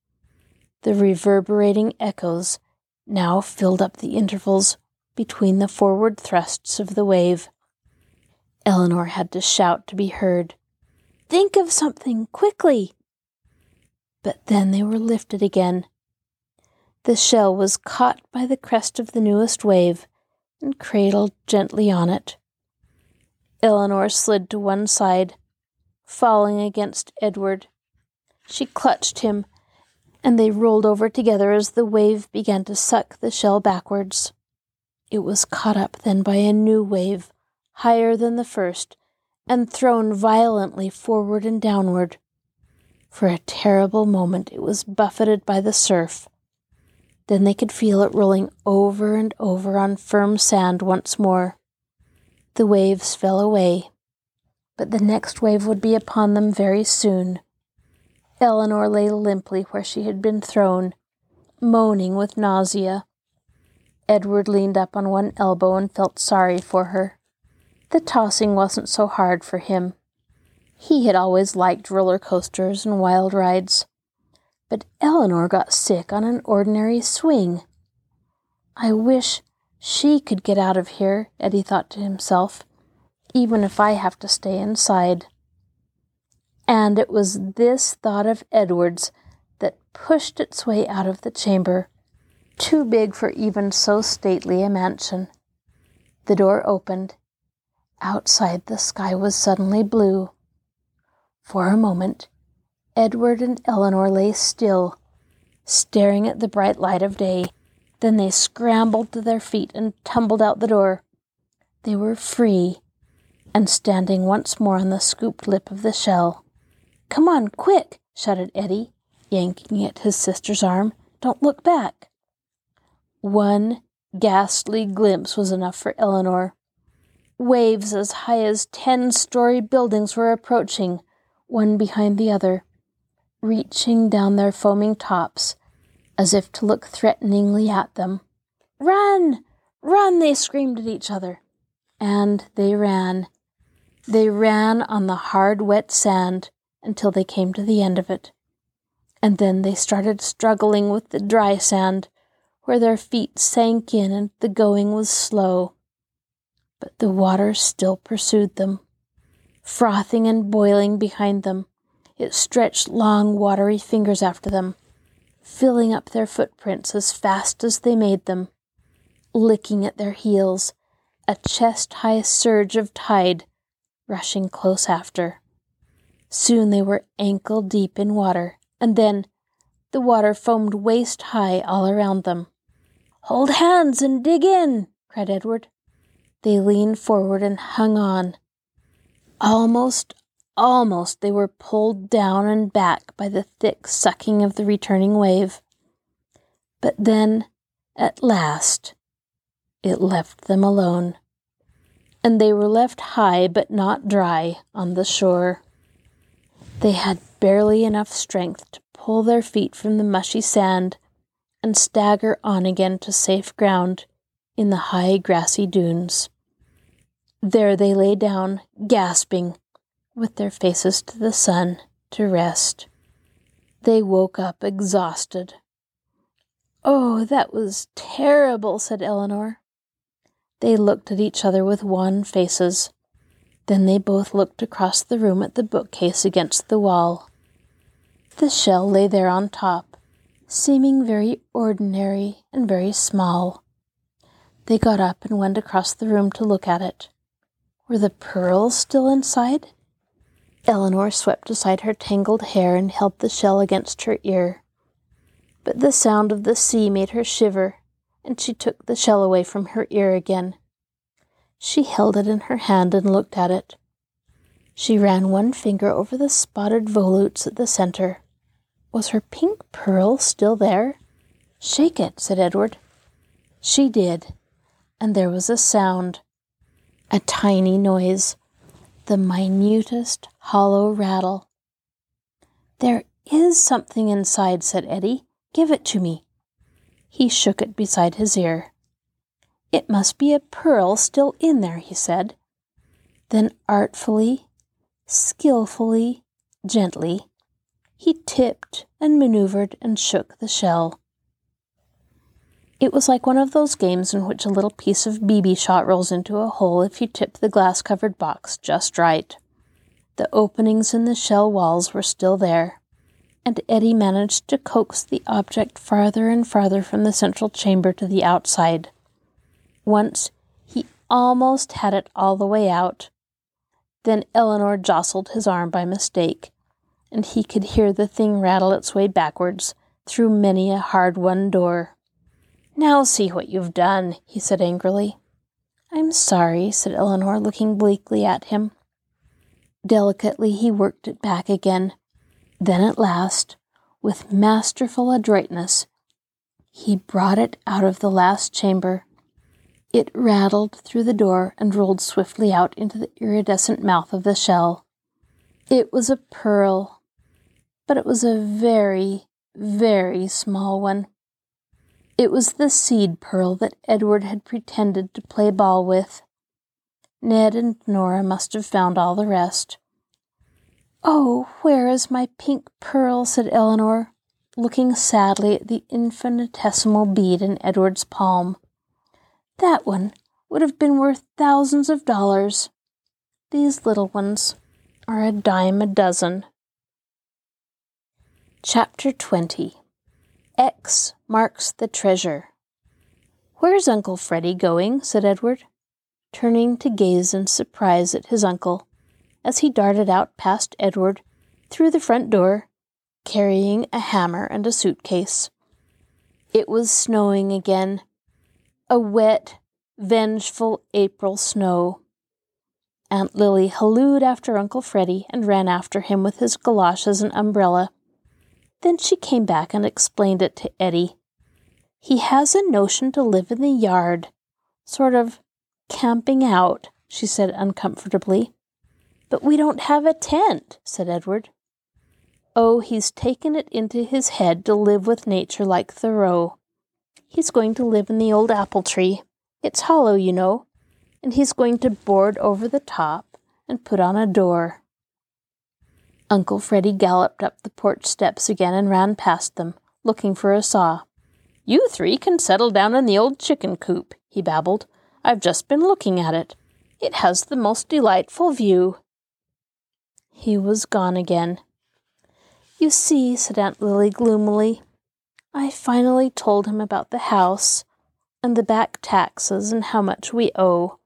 The reverberating echoes now filled up the intervals between the forward thrusts of the wave. Eleanor had to shout to be heard. Think of something quickly! But then they were lifted again. The shell was caught by the crest of the newest wave and cradled gently on it. Eleanor slid to one side, falling against Edward. She clutched him and they rolled over together as the wave began to suck the shell backwards. It was caught up then by a new wave, higher than the first, and thrown violently forward and downward. For a terrible moment it was buffeted by the surf. Then they could feel it rolling over and over on firm sand once more. The waves fell away, but the next wave would be upon them very soon. Eleanor lay limply where she had been thrown, moaning with nausea. Edward leaned up on one elbow and felt sorry for her. The tossing wasn't so hard for him. He had always liked roller coasters and wild rides. But Eleanor got sick on an ordinary swing. I wish she could get out of here, Eddie thought to himself, even if I have to stay inside. And it was this thought of Edward's that pushed its way out of the chamber, too big for even so stately a mansion. The door opened. Outside, the sky was suddenly blue. For a moment, Edward and Eleanor lay still, staring at the bright light of day. Then they scrambled to their feet and tumbled out the door. They were free and standing once more on the scooped lip of the shell. Come on, quick! shouted Eddie, yanking at his sister's arm. Don't look back. One ghastly glimpse was enough for Eleanor. Waves as high as ten story buildings were approaching, one behind the other, reaching down their foaming tops as if to look threateningly at them. Run! Run! they screamed at each other. And they ran. They ran on the hard, wet sand until they came to the end of it. And then they started struggling with the dry sand, where their feet sank in and the going was slow. But the water still pursued them, frothing and boiling behind them. It stretched long, watery fingers after them filling up their footprints as fast as they made them, licking at their heels, a chest high surge of tide rushing close after. Soon they were ankle deep in water, and then the water foamed waist high all around them. Hold hands and dig in, cried Edward. They leaned forward and hung on. Almost, Almost they were pulled down and back by the thick sucking of the returning wave. But then, at last, it left them alone, and they were left high but not dry on the shore. They had barely enough strength to pull their feet from the mushy sand and stagger on again to safe ground in the high grassy dunes. There they lay down, gasping with their faces to the sun to rest. They woke up exhausted. Oh, that was terrible, said Eleanor. They looked at each other with wan faces. Then they both looked across the room at the bookcase against the wall. The shell lay there on top, seeming very ordinary and very small. They got up and went across the room to look at it. Were the pearls still inside? Eleanor swept aside her tangled hair and held the shell against her ear. But the sound of the sea made her shiver, and she took the shell away from her ear again. She held it in her hand and looked at it. She ran one finger over the spotted volutes at the center. Was her pink pearl still there? Shake it, said Edward. She did, and there was a sound, a tiny noise the minutest hollow rattle. There is something inside, said Eddie. Give it to me. He shook it beside his ear. It must be a pearl still in there, he said. Then artfully, skilfully, gently, he tipped and maneuvered and shook the shell. It was like one of those games in which a little piece of BB shot rolls into a hole if you tip the glass covered box just right. The openings in the shell walls were still there, and Eddie managed to coax the object farther and farther from the central chamber to the outside. Once he almost had it all the way out. Then Eleanor jostled his arm by mistake, and he could hear the thing rattle its way backwards through many a hard won door. Now see what you've done, he said angrily. I'm sorry, said Eleanor, looking bleakly at him. Delicately he worked it back again. Then at last, with masterful adroitness, he brought it out of the last chamber. It rattled through the door and rolled swiftly out into the iridescent mouth of the shell. It was a pearl, but it was a very, very small one. It was the seed pearl that Edward had pretended to play ball with. Ned and Nora must have found all the rest. Oh, where is my pink pearl? said Eleanor, looking sadly at the infinitesimal bead in Edward's palm. That one would have been worth thousands of dollars. These little ones are a dime a dozen. Chapter 20 X marks the treasure. Where's Uncle Freddy going? said Edward, turning to gaze in surprise at his uncle as he darted out past Edward through the front door, carrying a hammer and a suitcase. It was snowing again. A wet, vengeful April snow. Aunt Lily hallooed after Uncle Freddy and ran after him with his galoshes and umbrella. Then she came back and explained it to Eddie. He has a notion to live in the yard, sort of camping out, she said uncomfortably. But we don't have a tent, said Edward. Oh, he's taken it into his head to live with nature like Thoreau. He's going to live in the old apple tree. It's hollow, you know, and he's going to board over the top and put on a door. Uncle Freddy galloped up the porch steps again and ran past them, looking for a saw. You three can settle down in the old chicken coop, he babbled. I've just been looking at it. It has the most delightful view. He was gone again. You see, said Aunt Lily gloomily, I finally told him about the house and the back taxes and how much we owe.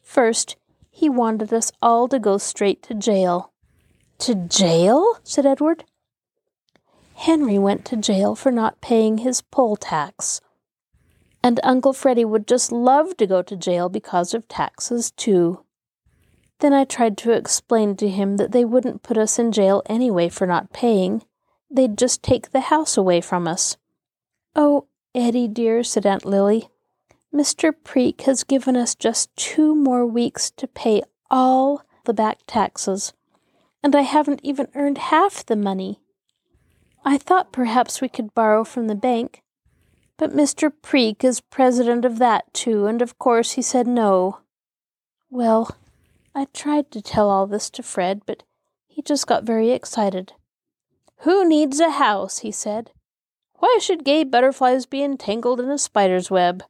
First, he wanted us all to go straight to jail. To jail? said Edward. Henry went to jail for not paying his poll tax. And Uncle Freddy would just love to go to jail because of taxes, too. Then I tried to explain to him that they wouldn't put us in jail anyway for not paying. They'd just take the house away from us. Oh, Eddie dear, said Aunt Lily, Mr. Preek has given us just two more weeks to pay all the back taxes and I haven't even earned half the money. I thought perhaps we could borrow from the bank, but Mr. Preek is president of that too, and of course he said no. Well, I tried to tell all this to Fred, but he just got very excited. Who needs a house? he said. Why should gay butterflies be entangled in a spider's web?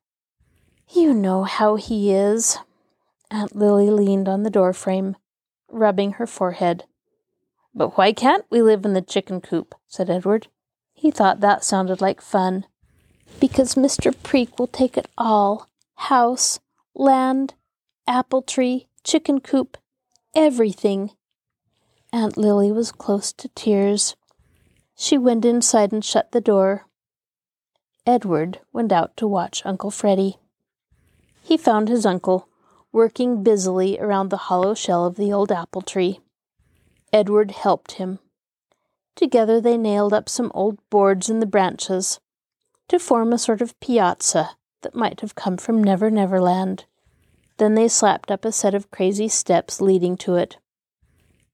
You know how he is. Aunt Lily leaned on the door frame, rubbing her forehead. But why can't we live in the chicken coop? said Edward. He thought that sounded like fun. Because Mr. Preek will take it all house, land, apple tree, chicken coop, everything. Aunt Lily was close to tears. She went inside and shut the door. Edward went out to watch Uncle Freddy. He found his uncle working busily around the hollow shell of the old apple tree. Edward helped him. Together they nailed up some old boards in the branches to form a sort of piazza that might have come from Never Never Land. Then they slapped up a set of crazy steps leading to it.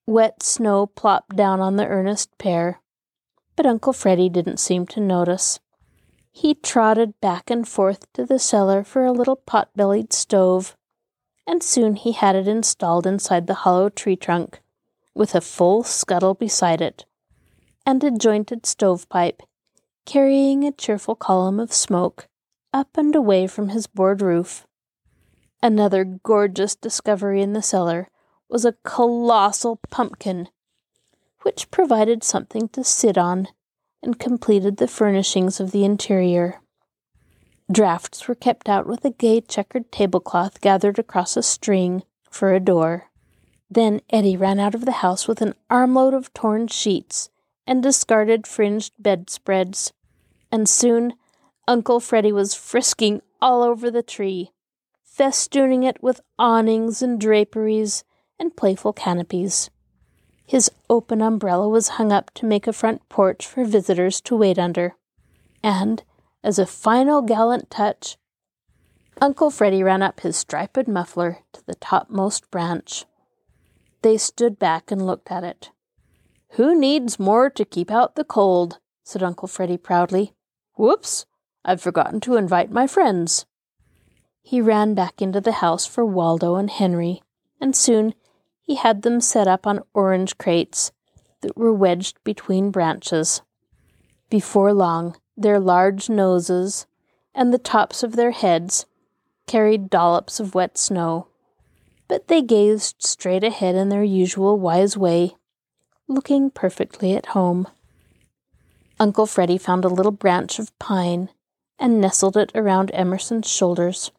Wet snow plopped down on the earnest pair, but Uncle Freddy didn't seem to notice. He trotted back and forth to the cellar for a little pot bellied stove, and soon he had it installed inside the hollow tree trunk with a full scuttle beside it, and a jointed stovepipe, carrying a cheerful column of smoke up and away from his board roof. Another gorgeous discovery in the cellar was a colossal pumpkin, which provided something to sit on and completed the furnishings of the interior. Drafts were kept out with a gay checkered tablecloth gathered across a string for a door. Then Eddie ran out of the house with an armload of torn sheets and discarded fringed bedspreads, and soon Uncle Freddy was frisking all over the tree, festooning it with awnings and draperies and playful canopies. His open umbrella was hung up to make a front porch for visitors to wait under. And, as a final gallant touch, Uncle Freddy ran up his striped muffler to the topmost branch. They stood back and looked at it. Who needs more to keep out the cold? said Uncle Freddy proudly. Whoops! I've forgotten to invite my friends. He ran back into the house for Waldo and Henry, and soon he had them set up on orange crates that were wedged between branches. Before long, their large noses and the tops of their heads carried dollops of wet snow but they gazed straight ahead in their usual wise way, looking perfectly at home. Uncle Freddy found a little branch of pine and nestled it around Emerson's shoulders.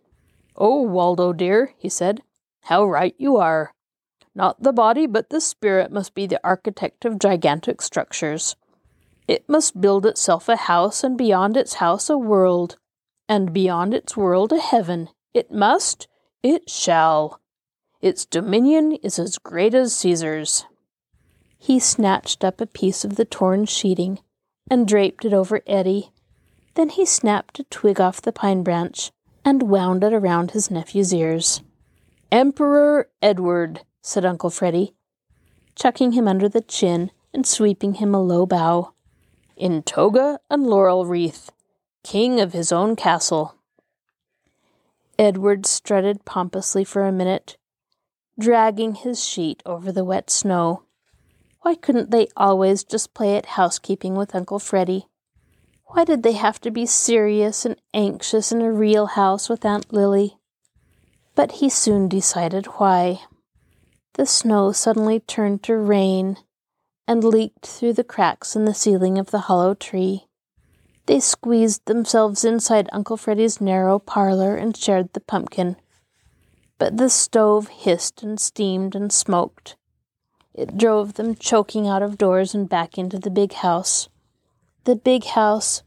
Oh, Waldo dear, he said, how right you are. Not the body, but the spirit must be the architect of gigantic structures. It must build itself a house, and beyond its house a world, and beyond its world a heaven. It must, it shall. Its dominion is as great as Caesar's. He snatched up a piece of the torn sheeting and draped it over Eddie. Then he snapped a twig off the pine branch and wound it around his nephew's ears. Emperor Edward, said Uncle Freddy, chucking him under the chin and sweeping him a low bow. In toga and laurel wreath, king of his own castle. Edward strutted pompously for a minute, dragging his sheet over the wet snow. Why couldn't they always just play at housekeeping with Uncle Freddy? Why did they have to be serious and anxious in a real house with Aunt Lily? But he soon decided why. The snow suddenly turned to rain and leaked through the cracks in the ceiling of the hollow tree. They squeezed themselves inside Uncle Freddy's narrow parlor and shared the pumpkin. But the stove hissed and steamed and smoked. It drove them choking out of doors and back into the big house. The big house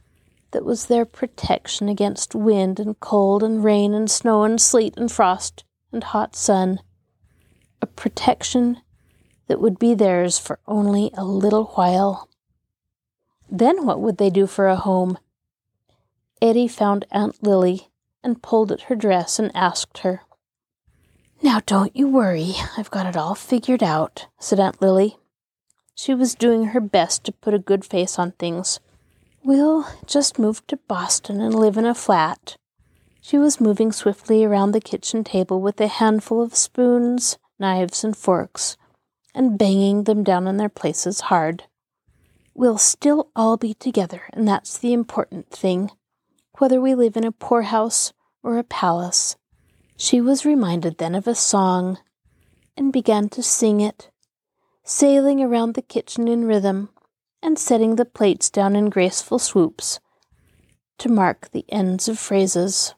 that was their protection against wind and cold and rain and snow and sleet and frost and hot sun. A protection that would be theirs for only a little while. Then what would they do for a home? Eddie found Aunt Lily and pulled at her dress and asked her. Now don't you worry, I've got it all figured out, said Aunt Lily. She was doing her best to put a good face on things. We'll just move to Boston and live in a flat. She was moving swiftly around the kitchen table with a handful of spoons, knives, and forks, and banging them down in their places hard. We'll still all be together, and that's the important thing, whether we live in a poorhouse or a palace. She was reminded then of a song, and began to sing it, sailing around the kitchen in rhythm and setting the plates down in graceful swoops to mark the ends of phrases.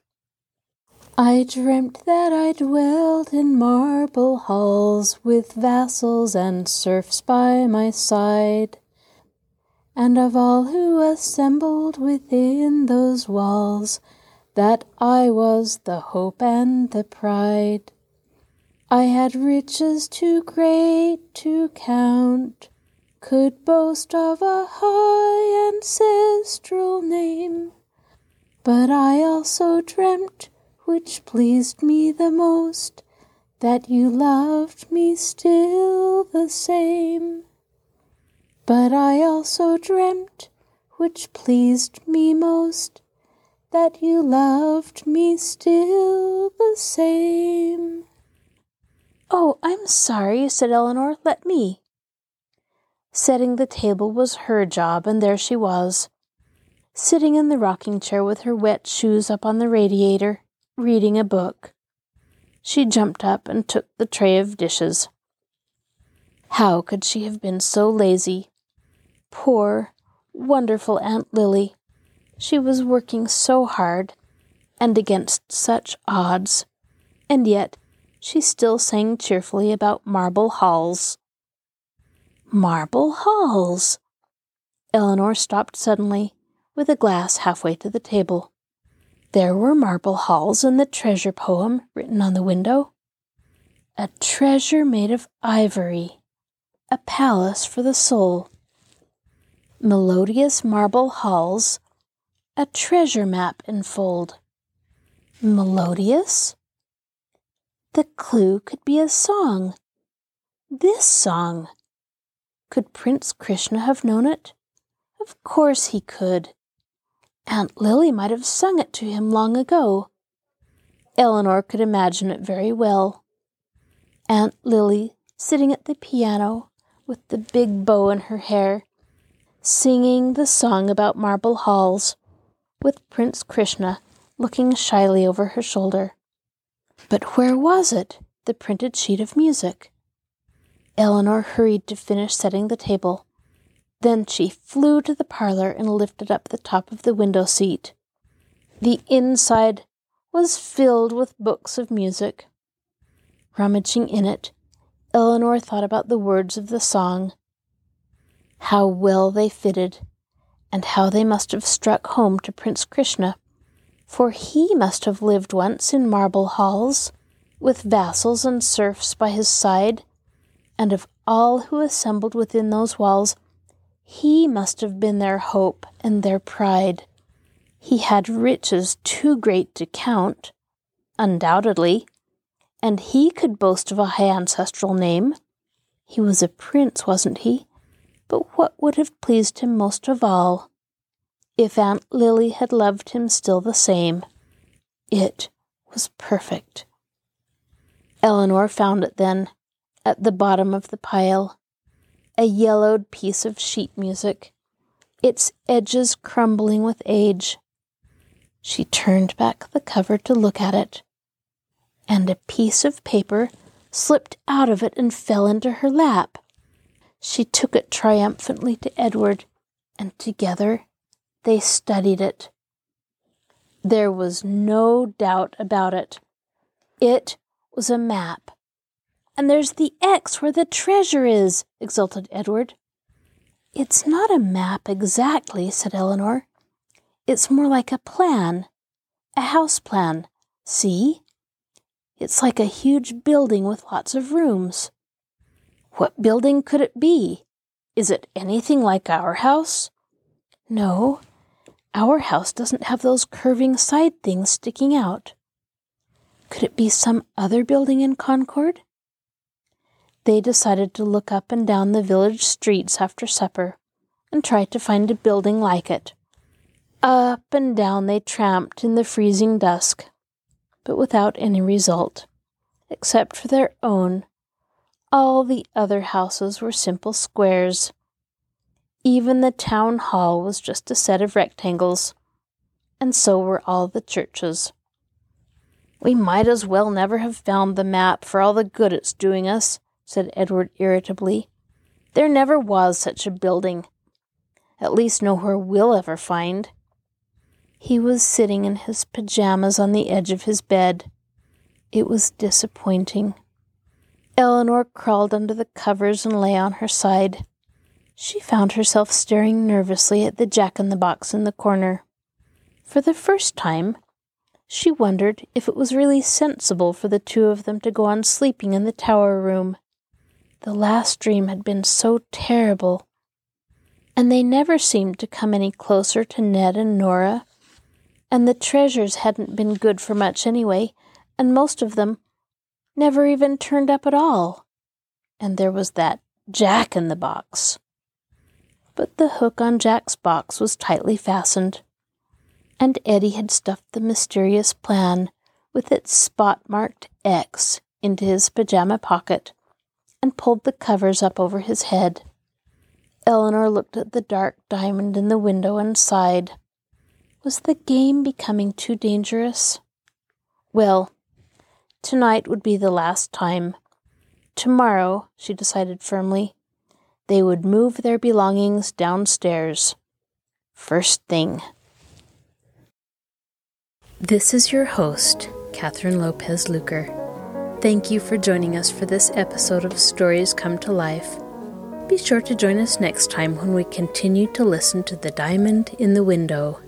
I dreamt that I dwelled in marble halls with vassals and serfs by my side, and of all who assembled within those walls, that I was the hope and the pride. I had riches too great to count could boast of a high ancestral name. But I also dreamt, which pleased me the most, that you loved me still the same. But I also dreamt, which pleased me most, that you loved me still the same. Oh, I'm sorry, said Eleanor. Let me. Setting the table was her job, and there she was, sitting in the rocking chair with her wet shoes up on the radiator, reading a book. She jumped up and took the tray of dishes. How could she have been so lazy? Poor, wonderful Aunt Lily. She was working so hard and against such odds, and yet she still sang cheerfully about marble halls. Marble halls! Eleanor stopped suddenly, with a glass halfway to the table. There were marble halls in the treasure poem written on the window. A treasure made of ivory, a palace for the soul. Melodious marble halls, a treasure map enfold. Melodious? The clue could be a song. This song. Could Prince Krishna have known it? Of course he could. Aunt Lily might have sung it to him long ago. Eleanor could imagine it very well. Aunt Lily sitting at the piano with the big bow in her hair, singing the song about marble halls, with Prince Krishna looking shyly over her shoulder. But where was it, the printed sheet of music? Eleanor hurried to finish setting the table. Then she flew to the parlor and lifted up the top of the window seat. The inside was filled with books of music. Rummaging in it, Eleanor thought about the words of the song. How well they fitted, and how they must have struck home to Prince Krishna, for he must have lived once in marble halls, with vassals and serfs by his side, and of all who assembled within those walls, he must have been their hope and their pride. He had riches too great to count, undoubtedly, and he could boast of a high ancestral name. He was a prince, wasn't he? But what would have pleased him most of all? If Aunt Lily had loved him still the same. It was perfect. Eleanor found it then, at the bottom of the pile, a yellowed piece of sheet music, its edges crumbling with age. She turned back the cover to look at it and a piece of paper slipped out of it and fell into her lap. She took it triumphantly to Edward, and together they studied it. There was no doubt about it. It was a map. And there's the X where the treasure is, exulted Edward. It's not a map exactly, said Eleanor. It's more like a plan, a house plan. See? It's like a huge building with lots of rooms. What building could it be? Is it anything like our house? No, our house doesn't have those curving side things sticking out. Could it be some other building in Concord? They decided to look up and down the village streets after supper and try to find a building like it. Up and down they tramped in the freezing dusk but without any result. Except for their own, all the other houses were simple squares. Even the town hall was just a set of rectangles, and so were all the churches. We might as well never have found the map for all the good it's doing us, said Edward irritably. There never was such a building. At least nowhere we'll ever find. He was sitting in his pajamas on the edge of his bed. It was disappointing. Eleanor crawled under the covers and lay on her side. She found herself staring nervously at the jack in the box in the corner. For the first time, she wondered if it was really sensible for the two of them to go on sleeping in the tower room. The last dream had been so terrible, and they never seemed to come any closer to Ned and Nora and the treasures hadn't been good for much anyway, and most of them never even turned up at all. And there was that Jack in the box. But the hook on Jack's box was tightly fastened, and Eddie had stuffed the mysterious plan with its spot marked X into his pajama pocket and pulled the covers up over his head. Eleanor looked at the dark diamond in the window and sighed. Was the game becoming too dangerous? Well, tonight would be the last time. Tomorrow, she decided firmly, they would move their belongings downstairs. First thing. This is your host, Kathryn Lopez Luker. Thank you for joining us for this episode of Stories Come to Life. Be sure to join us next time when we continue to listen to The Diamond in the Window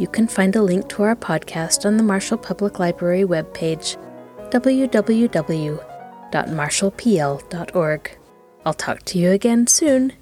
you can find a link to our podcast on the Marshall Public Library webpage, www.marshallpl.org. I'll talk to you again soon.